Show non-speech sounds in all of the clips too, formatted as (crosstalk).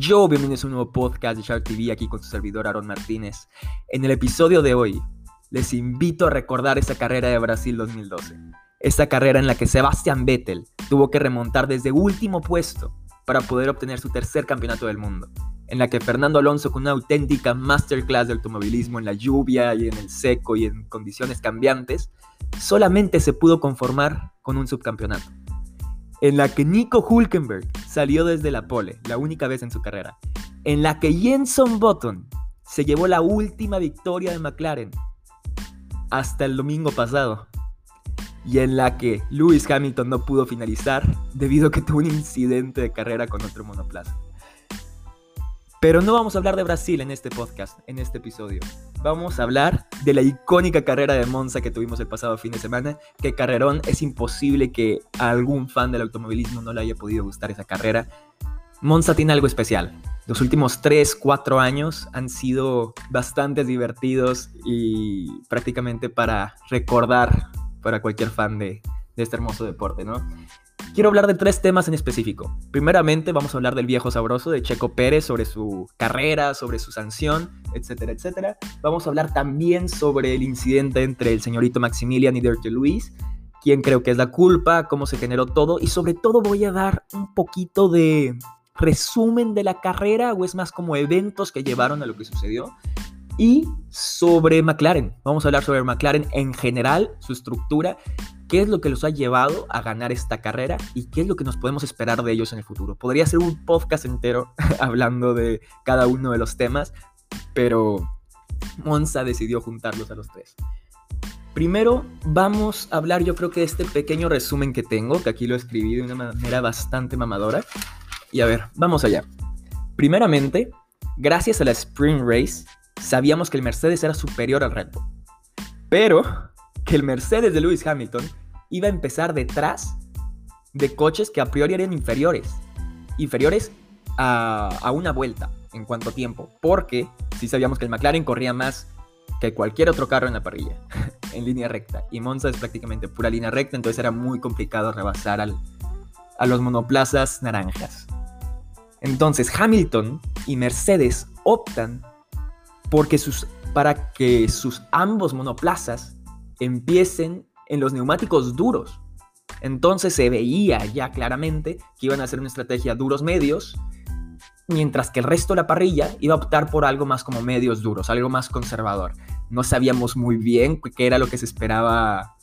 Yo, bienvenidos a un nuevo podcast de Shark TV aquí con su servidor Aaron Martínez. En el episodio de hoy, les invito a recordar esa carrera de Brasil 2012. Esa carrera en la que Sebastian Vettel tuvo que remontar desde último puesto para poder obtener su tercer campeonato del mundo. En la que Fernando Alonso, con una auténtica masterclass de automovilismo en la lluvia y en el seco y en condiciones cambiantes, solamente se pudo conformar con un subcampeonato en la que Nico Hulkenberg salió desde la pole, la única vez en su carrera, en la que Jenson Button se llevó la última victoria de McLaren hasta el domingo pasado, y en la que Lewis Hamilton no pudo finalizar debido a que tuvo un incidente de carrera con otro monoplaza. Pero no vamos a hablar de Brasil en este podcast, en este episodio. Vamos a hablar de la icónica carrera de Monza que tuvimos el pasado fin de semana. Que carrerón, es imposible que a algún fan del automovilismo no le haya podido gustar esa carrera. Monza tiene algo especial. Los últimos 3, 4 años han sido bastante divertidos y prácticamente para recordar para cualquier fan de, de este hermoso deporte, ¿no? Quiero hablar de tres temas en específico. Primeramente vamos a hablar del viejo sabroso de Checo Pérez, sobre su carrera, sobre su sanción, etcétera, etcétera. Vamos a hablar también sobre el incidente entre el señorito Maximilian y Dirty Luis, quién creo que es la culpa, cómo se generó todo y sobre todo voy a dar un poquito de resumen de la carrera o es más como eventos que llevaron a lo que sucedió. Y sobre McLaren, vamos a hablar sobre McLaren en general, su estructura qué es lo que los ha llevado a ganar esta carrera y qué es lo que nos podemos esperar de ellos en el futuro. Podría ser un podcast entero (laughs) hablando de cada uno de los temas, pero Monza decidió juntarlos a los tres. Primero vamos a hablar yo creo que de este pequeño resumen que tengo, que aquí lo escribí de una manera bastante mamadora. Y a ver, vamos allá. Primeramente, gracias a la Spring Race, sabíamos que el Mercedes era superior al Red Bull. Pero que el Mercedes de Lewis Hamilton iba a empezar detrás de coches que a priori eran inferiores. Inferiores a, una vuelta en cuanto a tiempo. Porque sí sabíamos que el McLaren corría más que cualquier otro carro en la parrilla, (laughs) en línea recta. Y Monza es prácticamente pura línea recta, entonces era muy complicado rebasar a los monoplazas naranjas. Entonces Hamilton y Mercedes optan porque sus, para que sus ambos monoplazas empiecen en los neumáticos duros. Entonces se veía ya claramente que iban a hacer una estrategia duros medios, mientras que el resto de la parrilla iba a optar por algo más como medios duros, algo más conservador. No sabíamos muy bien qué era lo que se esperaba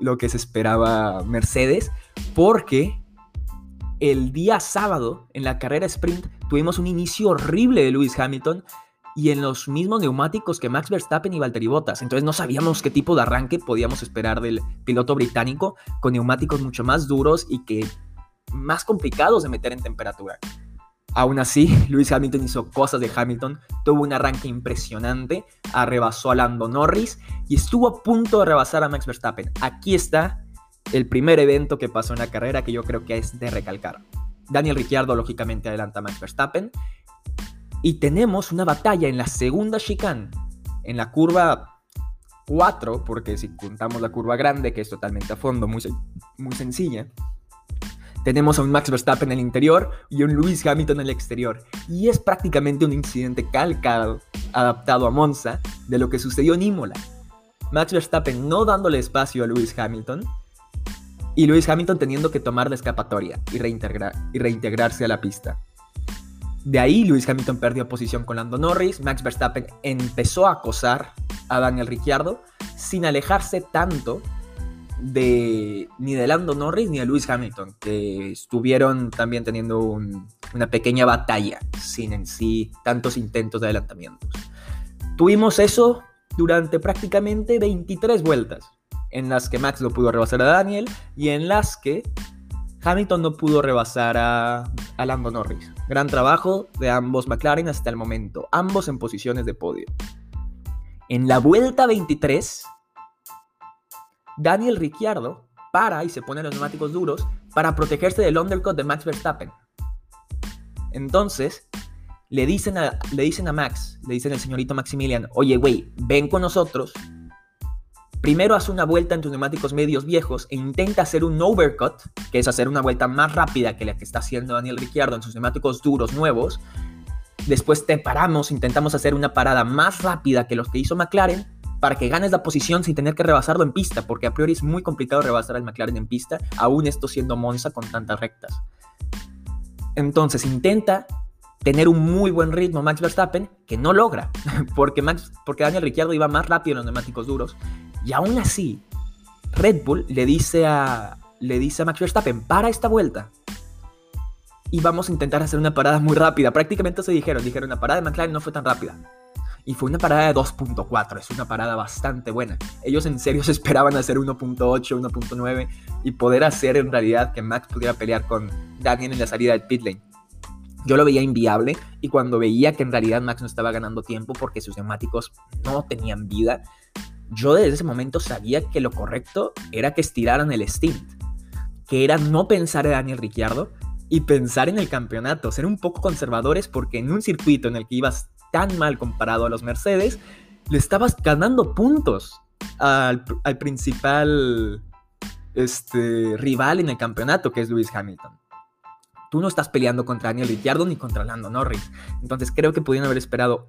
lo que se esperaba Mercedes, porque el día sábado en la carrera sprint tuvimos un inicio horrible de Lewis Hamilton y en los mismos neumáticos que Max Verstappen y Valtteri Bottas. Entonces no sabíamos qué tipo de arranque podíamos esperar del piloto británico con neumáticos mucho más duros y que más complicados de meter en temperatura. Aún así, (laughs) Lewis Hamilton hizo cosas de Hamilton, tuvo un arranque impresionante, arrebasó a Lando Norris y estuvo a punto de rebasar a Max Verstappen. Aquí está el primer evento que pasó en la carrera que yo creo que es de recalcar. Daniel Ricciardo lógicamente adelanta a Max Verstappen y tenemos una batalla en la segunda chicane, en la curva 4, porque si contamos la curva grande, que es totalmente a fondo, muy, muy sencilla, tenemos a un Max Verstappen en el interior y un Lewis Hamilton en el exterior. Y es prácticamente un incidente calcado, adaptado a Monza, de lo que sucedió en Imola. Max Verstappen no dándole espacio a Lewis Hamilton y Lewis Hamilton teniendo que tomar la escapatoria y, y reintegrarse a la pista. De ahí Lewis Hamilton perdió posición con Lando Norris, Max Verstappen empezó a acosar a Daniel Ricciardo sin alejarse tanto de ni de Lando Norris ni de Lewis Hamilton, que estuvieron también teniendo una pequeña batalla sin en sí tantos intentos de adelantamientos. Tuvimos eso durante prácticamente 23 vueltas, en las que Max lo pudo rebasar a Daniel y en las que Hamilton no pudo rebasar a, Lando Norris. Gran trabajo de ambos McLaren hasta el momento, ambos en posiciones de podio. En la vuelta 23, Daniel Ricciardo para y se pone los neumáticos duros para protegerse del undercut de Max Verstappen. Entonces, le dicen a, le dicen a Max, le dicen al señorito Maximilian, oye, güey, ven con nosotros Primero haz una vuelta en tus neumáticos medios viejos e intenta hacer un overcut, que es hacer una vuelta más rápida que la que está haciendo Daniel Ricciardo en sus neumáticos duros nuevos, Después te paramos, intentamos hacer una parada más rápida que los que hizo McLaren para que ganes la posición sin tener que rebasarlo en pista, porque a priori es muy complicado rebasar al McLaren en pista, aún esto siendo Monza con tantas rectas. Entonces intenta tener un muy buen ritmo Max Verstappen, que no logra, (laughs) porque, Max, porque Daniel Ricciardo iba más rápido en los neumáticos duros, y aún así Red Bull le dice a, le dice a Max Verstappen, para esta vuelta, y vamos a intentar hacer una parada muy rápida. Prácticamente se dijeron, dijeron, la parada de McLaren no fue tan rápida. Y fue una parada de 2.4, es una parada bastante buena. Ellos en serio (laughs) se esperaban hacer 1.8, 1.9 y poder hacer en realidad que Max pudiera pelear con Daniel en la salida del pit lane. Yo lo veía inviable y cuando veía que en realidad Max no estaba ganando tiempo porque sus neumáticos no tenían vida, yo desde ese momento sabía que lo correcto era que estiraran el stint, que era no pensar en Daniel Ricciardo y pensar en el campeonato, ser un poco conservadores porque en un circuito en el que ibas tan mal comparado a los Mercedes, le estabas ganando puntos al, principal este, rival en el campeonato, que es Lewis Hamilton. Tú no estás peleando contra Daniel Ricciardo ni contra Lando Norris. Entonces creo que pudieron haber esperado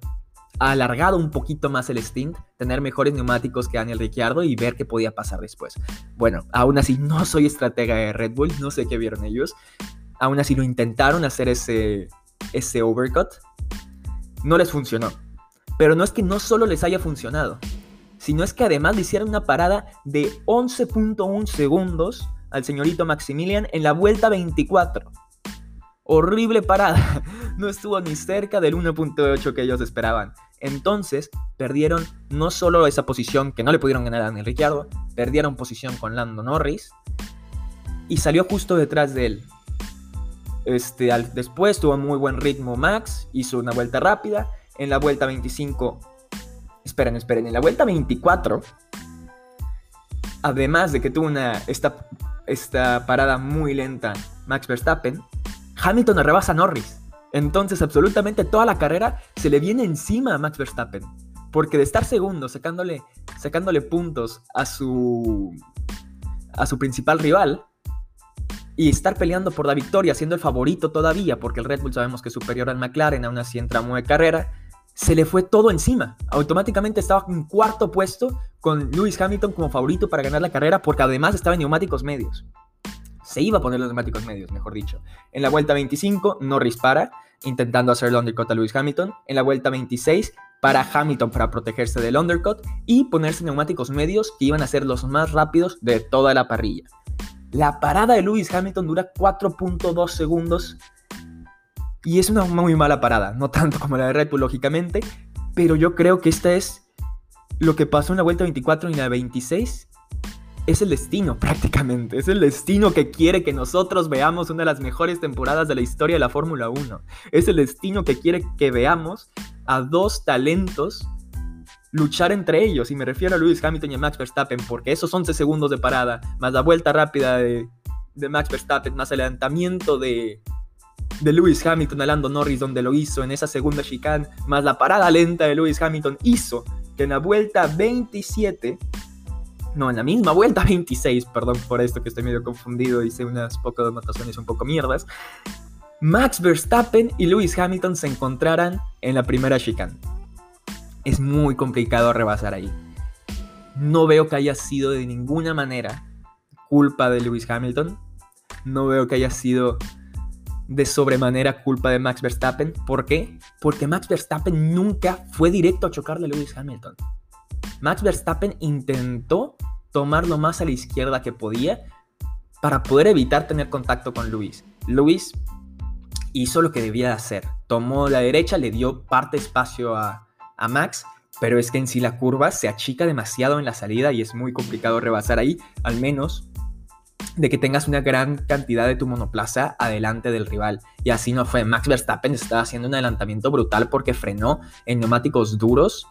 alargado un poquito más el stint, tener mejores neumáticos que Daniel Ricciardo y ver qué podía pasar después. Bueno, aún así no soy estratega de Red Bull, no sé qué vieron ellos. Aún así lo intentaron hacer ese, ese overcut, no les funcionó. Pero no es que no solo les haya funcionado, sino es que además le hicieron una parada de 11.1 segundos al señorito Maximilian en la vuelta 24. Horrible parada, no estuvo ni cerca del 1.8 que ellos esperaban. Entonces, perdieron no solo esa posición que no le pudieron ganar a Daniel Ricciardo, perdieron posición con Lando Norris y salió justo detrás de él. Este, después tuvo muy buen ritmo Max, hizo una vuelta rápida. En la vuelta 25, esperen, esperen, en la vuelta 24, además de que tuvo una, esta, esta parada muy lenta Max Verstappen, Hamilton rebasa a Norris. Entonces absolutamente toda la carrera se le viene encima a Max Verstappen. Porque de estar segundo, sacándole, sacándole puntos a su, a su principal rival, y estar peleando por la victoria, siendo el favorito todavía, porque el Red Bull sabemos que es superior al McLaren, aún así entra de carrera, se le fue todo encima. Automáticamente estaba en cuarto puesto con Lewis Hamilton como favorito para ganar la carrera, porque además estaba en neumáticos medios. Se iba a poner los neumáticos medios, mejor dicho. En la vuelta 25, Norris para, intentando hacer el undercut a Lewis Hamilton. En la vuelta 26, para Hamilton para protegerse del undercut y ponerse neumáticos medios que iban a ser los más rápidos de toda la parrilla. La parada de Lewis Hamilton dura 4.2 segundos y es una muy mala parada, no tanto como la de Red Bull, lógicamente, pero yo creo que esta es lo que pasó en la vuelta 24 y la 26. Es el destino (laughs) prácticamente, es el destino que quiere que nosotros veamos una de las mejores temporadas de la historia de la Fórmula 1. Es el destino que quiere que veamos a dos talentos luchar entre ellos, y me refiero a Lewis Hamilton y a Max Verstappen, porque esos 11 segundos de parada, más la vuelta rápida de, Max Verstappen, más el adelantamiento de, de Lewis Hamilton a Lando Norris, donde lo hizo en esa segunda chicane, más la parada lenta de Lewis Hamilton, hizo que en la vuelta 27, no, en la misma vuelta (laughs) 26, perdón por esto que estoy medio confundido, hice unas pocas anotaciones un poco mierdas, Max Verstappen y Lewis Hamilton se encontraran en la primera chicane es muy complicado rebasar ahí. No veo que haya sido de ninguna manera culpa de Lewis Hamilton. No veo que haya sido de sobremanera culpa de Max Verstappen. ¿Por qué? Porque Max Verstappen nunca fue directo a chocarle a Lewis Hamilton. Max Verstappen intentó tomar lo más a la izquierda que podía para poder evitar tener contacto con Lewis. Lewis hizo lo que debía hacer. Tomó la derecha, le dio parte espacio a, a Max, pero es que en sí la curva se achica demasiado en la salida y es muy complicado rebasar ahí, al menos de que tengas una gran cantidad de tu monoplaza adelante del rival. Y así no fue. Max Verstappen estaba haciendo un adelantamiento brutal porque frenó en neumáticos duros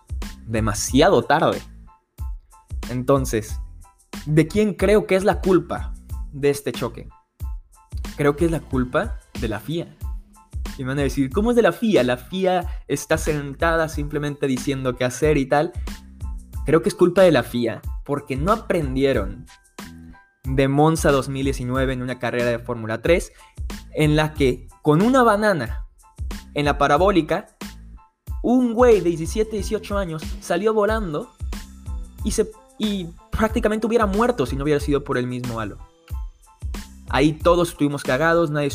demasiado tarde. Entonces, ¿de quién creo que es la culpa de este choque? Creo que es la culpa de la FIA. Y me van a decir, ¿cómo es de la FIA? La FIA está sentada simplemente diciendo qué hacer y tal. Creo que es culpa de la FIA, porque no aprendieron de Monza 2019 en una carrera de Fórmula 3, en la que con una banana En la parabólica, un güey de 17, 18 años salió volando y, se, y prácticamente hubiera muerto si no hubiera sido por el mismo halo. Ahí todos estuvimos cagados, nadie,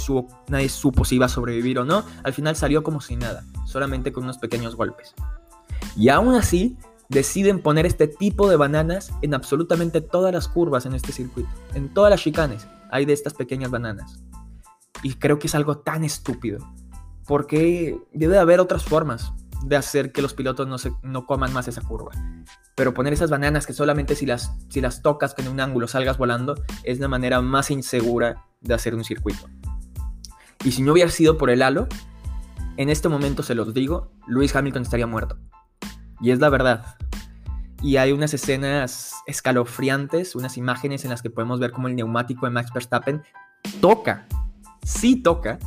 nadie supo si iba a sobrevivir o no. Al final salió como si nada, solamente con unos pequeños golpes. Y aún así, deciden poner este tipo de bananas en absolutamente todas las curvas en este circuito. En todas las chicanes hay de estas pequeñas bananas. Y creo que es algo tan estúpido. Porque debe haber otras formas de hacer que los pilotos no, no coman más esa curva. Pero poner esas bananas que solamente si las, si las tocas en un ángulo salgas volando es la manera más insegura de hacer un circuito. Y si no hubiera sido por el halo, en este momento se los digo, Lewis Hamilton estaría muerto. Y es la verdad. Y hay unas escenas escalofriantes, unas imágenes en las que podemos ver cómo el neumático de Max Verstappen toca, sí toca,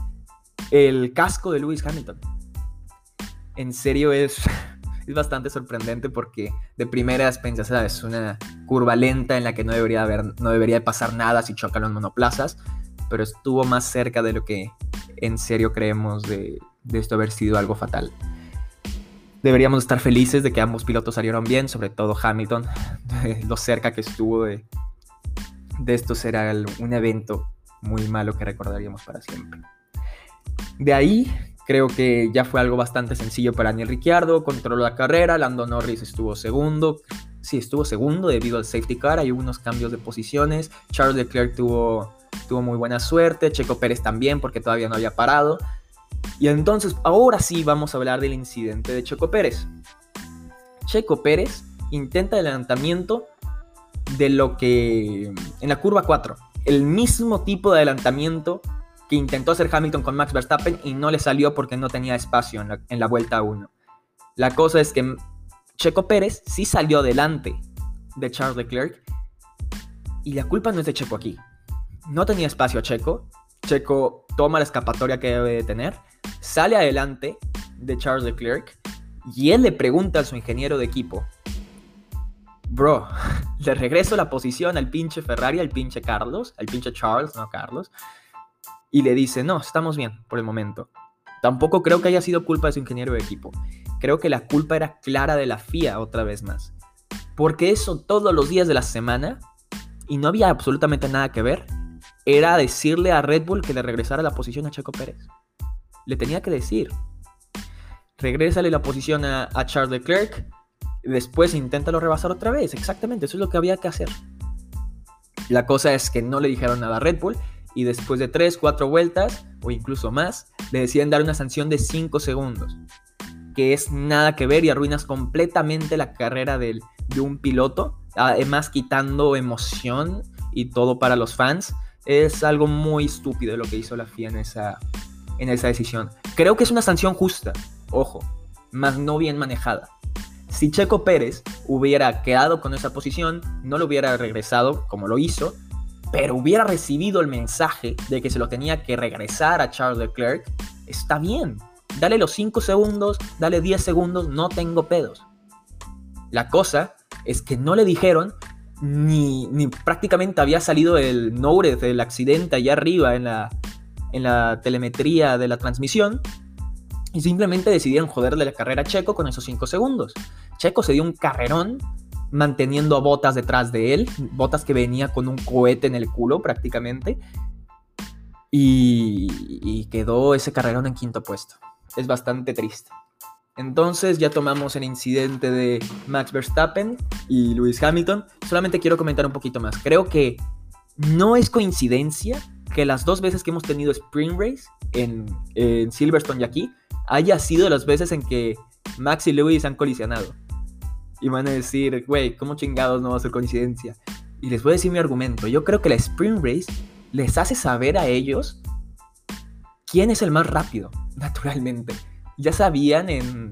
el casco de Lewis Hamilton en serio es, (laughs) es bastante sorprendente porque de primeras pensas, ¿sabes? Una curva lenta en la que no debería, haber, no debería pasar nada si chocan los monoplazas, pero estuvo más cerca de lo que en serio creemos de, esto haber sido algo fatal. Deberíamos estar felices de que ambos pilotos salieron bien, sobre todo Hamilton, lo cerca que estuvo de, esto será un evento muy malo que recordaríamos para siempre. De ahí Creo que ya fue algo bastante sencillo para Daniel Ricciardo, controló la carrera, Lando Norris estuvo segundo, sí, estuvo segundo debido al safety car, hay unos cambios de posiciones, Charles Leclerc tuvo, tuvo muy buena suerte, Checo Pérez también porque todavía no había parado. Y entonces, ahora sí vamos a hablar del incidente de Checo Pérez. Checo Pérez intenta el adelantamiento de lo que en la curva 4, el mismo tipo de adelantamiento que intentó hacer Hamilton con Max Verstappen y no le salió porque no tenía espacio en la, vuelta 1. La cosa es que Checo Pérez sí salió adelante de Charles Leclerc y la culpa no es de Checo aquí. No tenía espacio a Checo. Checo toma la escapatoria que debe de tener, sale adelante de Charles Leclerc y él le pregunta a su ingeniero de equipo, bro, (laughs) le regreso la posición al pinche Ferrari, al pinche Carlos, al pinche Charles, no Carlos y le dice, no, estamos bien por el momento. Tampoco creo que haya sido culpa de su ingeniero de equipo. Creo que la culpa era clara de la FIA otra vez más. Porque eso todos los días de la semana, y no había absolutamente nada que ver, era decirle a Red Bull que le regresara la posición a Checo Pérez. Le tenía que decir. Regrésale la posición a, Charles Leclerc, después inténtalo rebasar otra vez. Exactamente, eso es lo que había que hacer. La cosa es que no le dijeron nada a Red Bull y después de 3, 4 vueltas o incluso más, le deciden dar una sanción de 5 segundos, que es nada que ver y arruinas completamente la carrera de un piloto, además quitando emoción y todo para los fans. Es algo muy estúpido lo que hizo la FIA en esa, en esa decisión. Creo que es una sanción justa, ojo, más no bien manejada. Si Checo Pérez hubiera quedado con esa posición, no lo hubiera regresado como lo hizo, pero hubiera recibido el mensaje de que se lo tenía que regresar a Charles Leclerc, está bien. Dale los 5 segundos, dale 10 segundos, no tengo pedos. La cosa es que no le dijeron ni, ni prácticamente había salido el note del accidente allá arriba en la, en la telemetría de la transmisión y simplemente decidieron joderle la carrera a Checo con esos 5 segundos. Checo se dio un carrerón manteniendo a Botas detrás de él, Botas que venía con un cohete en el culo prácticamente, y, quedó ese carrerón en quinto puesto. Es bastante triste. Entonces ya tomamos el incidente de Max Verstappen y Lewis Hamilton. Solamente quiero comentar un poquito más. Creo que no es coincidencia que las dos veces que hemos tenido Spring Race en, Silverstone y aquí haya sido las veces en que Max y Lewis han colisionado y van a decir, güey, ¿cómo chingados no va a ser coincidencia? Y les voy a decir mi argumento. Yo creo que la Spring Race les hace saber a ellos quién es el más rápido, naturalmente. Ya sabían en,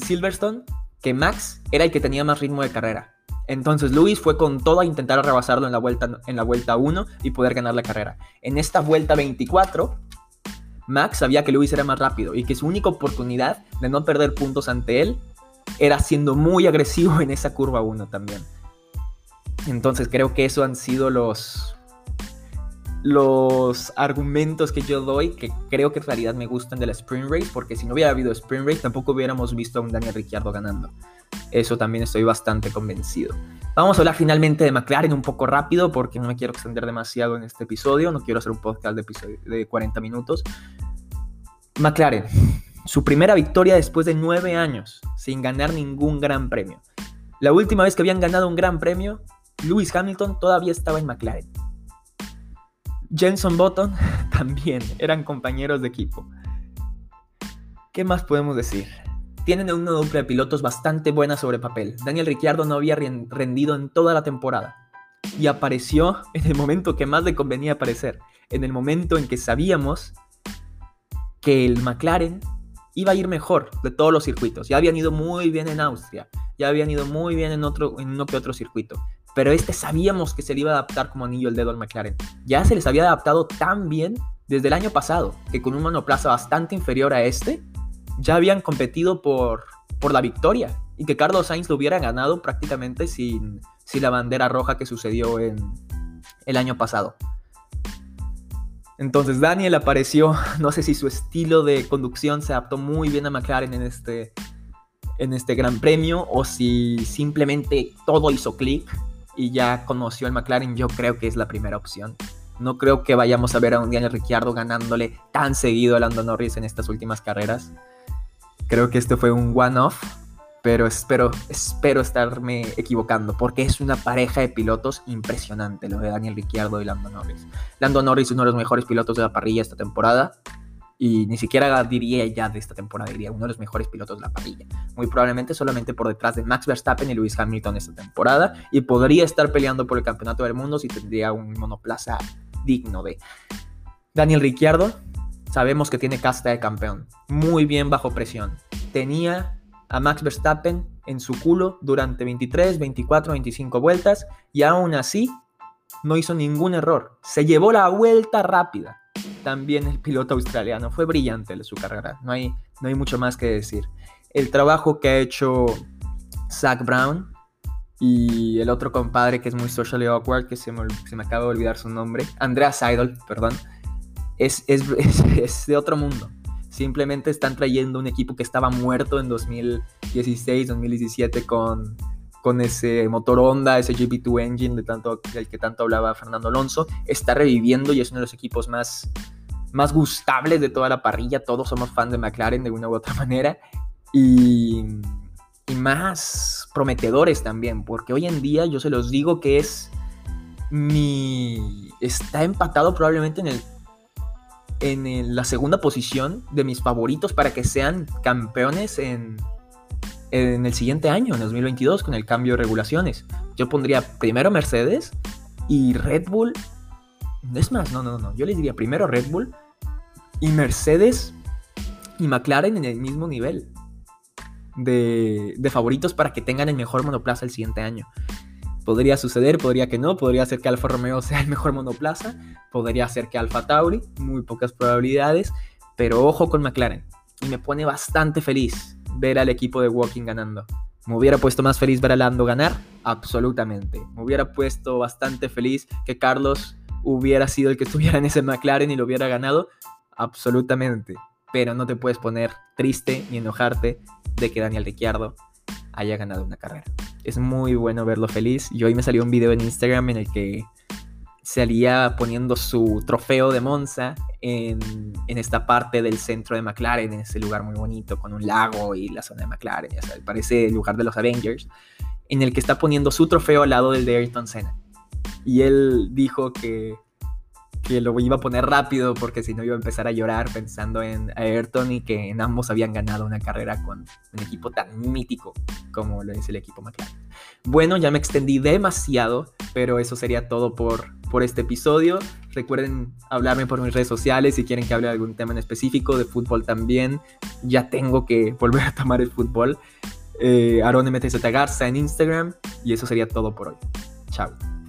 Silverstone que Max era el que tenía más ritmo de carrera. Entonces Luis fue con todo a intentar rebasarlo en la vuelta en la vuelta 1 y poder ganar la carrera. En esta vuelta 24, Max sabía que Luis era más rápido y que su única oportunidad de no perder puntos ante él era siendo muy agresivo en esa curva 1 también. Entonces creo que eso han sido los los argumentos que yo doy, que creo que en realidad me gustan de la Spring Race, porque si no hubiera habido Spring Race tampoco hubiéramos visto a un Daniel Ricciardo ganando. Eso también estoy bastante convencido. Vamos a hablar finalmente de McLaren un poco rápido, porque no me quiero extender demasiado en este episodio, no quiero hacer un podcast de, episodio de 40 minutos. McLaren, su primera victoria después de nueve años, sin ganar ningún gran premio. La última vez que habían ganado un gran premio, Lewis Hamilton todavía estaba en McLaren. Jenson Button (laughs) también eran compañeros de equipo. ¿Qué más podemos decir? Tienen una dupla de pilotos bastante buena sobre papel. Daniel Ricciardo no había rendido en toda la temporada y apareció (laughs) en el momento que más le convenía aparecer, en el momento en que sabíamos que el McLaren iba a ir mejor de todos los circuitos. Ya habían ido muy bien en Austria, ya habían ido muy bien en, otro, en uno que otro circuito pero este sabíamos que se le iba a adaptar como anillo el dedo al McLaren. Ya se les había adaptado tan bien desde el año pasado, que con un monoplaza bastante inferior a este, ya habían competido por, la victoria y que Carlos Sainz lo hubiera ganado prácticamente sin, sin la bandera roja que sucedió en el año pasado. Entonces Daniel apareció, (laughs) no sé si su estilo de conducción se adaptó muy bien a McLaren en este, en este gran premio o si simplemente todo hizo clic y ya conoció el McLaren, yo creo que es la primera opción. No creo que vayamos a ver a un Daniel Ricciardo ganándole tan seguido a Lando Norris en estas últimas carreras. Creo que este fue un one-off, pero espero, espero estarme equivocando, porque es una pareja de pilotos impresionante lo de Daniel Ricciardo y Lando Norris. Lando Norris es uno de los mejores pilotos de la parrilla esta temporada, y ni siquiera diría ya de esta temporada, diría uno de los mejores pilotos de la parrilla. Muy probablemente solamente por detrás de Max Verstappen y Lewis Hamilton esta temporada y podría estar peleando por el campeonato del mundo si tendría un monoplaza digno de. Daniel Ricciardo, sabemos que tiene casta de campeón, muy bien bajo presión. Tenía a Max Verstappen en su culo durante 23, 24, 25 vueltas y aún así no hizo ningún error. Se llevó la vuelta rápida también el piloto australiano. Fue brillante su carrera, no hay, no hay mucho más que decir. El trabajo que ha hecho Zach Brown y el otro compadre que es muy socially awkward, que se me, se me acaba de olvidar su nombre, Andrea Seidel, perdón, es, (laughs) es, es, de otro mundo. Simplemente están trayendo un equipo que estaba muerto en 2016, 2017 con, con ese motor Honda, ese GP2 engine de tanto, del que tanto hablaba Fernando Alonso, está reviviendo y es uno de los equipos más, más gustables de toda la parrilla. Todos somos fans de McLaren de una u otra (laughs) manera. Y, y más prometedores también, porque hoy en día yo se los digo que es mi... está empatado probablemente en el en la segunda posición de mis favoritos para que sean campeones en, en el siguiente año, en 2022, con el cambio de regulaciones. Yo pondría primero Mercedes y Red Bull es más, no, no, no. Yo les diría primero Red Bull y Mercedes y McLaren en el mismo nivel de, favoritos para que tengan el mejor monoplaza el siguiente año. Podría suceder, podría que no, podría ser que Alfa Romeo (laughs) sea el mejor monoplaza, podría ser que Alfa Tauri, muy pocas probabilidades, pero ojo con McLaren. Y me pone bastante feliz ver al equipo de Walking ganando. ¿Me hubiera puesto más feliz ver a Lando ganar? Absolutamente. Me hubiera puesto bastante feliz que Carlos hubiera sido el que estuviera en ese McLaren y lo hubiera ganado? Absolutamente. Pero no te puedes poner triste ni enojarte de que Daniel Ricciardo haya ganado una carrera. Es muy bueno verlo feliz. Y hoy me salió un video en Instagram en el que salía poniendo su trofeo de Monza en, en, esta parte del centro de McLaren, en ese lugar muy bonito, con un lago y la zona de McLaren, ya sabes, parece el lugar de los Avengers, en el que está poniendo su trofeo al lado del de Ayrton Senna. Y él dijo que, que lo iba a poner rápido porque si no iba a empezar a llorar pensando en Ayrton y que en ambos habían ganado una carrera con un equipo tan mítico como lo es el equipo McLaren. Bueno, ya me extendí demasiado, pero eso sería todo por, por este episodio. Recuerden hablarme por mis redes sociales si quieren que hable de algún tema en específico, de fútbol también. Ya tengo que (laughs) volver a tomar el fútbol. Eh, Aaron MTZ Garza en Instagram y eso sería todo por hoy. Chao.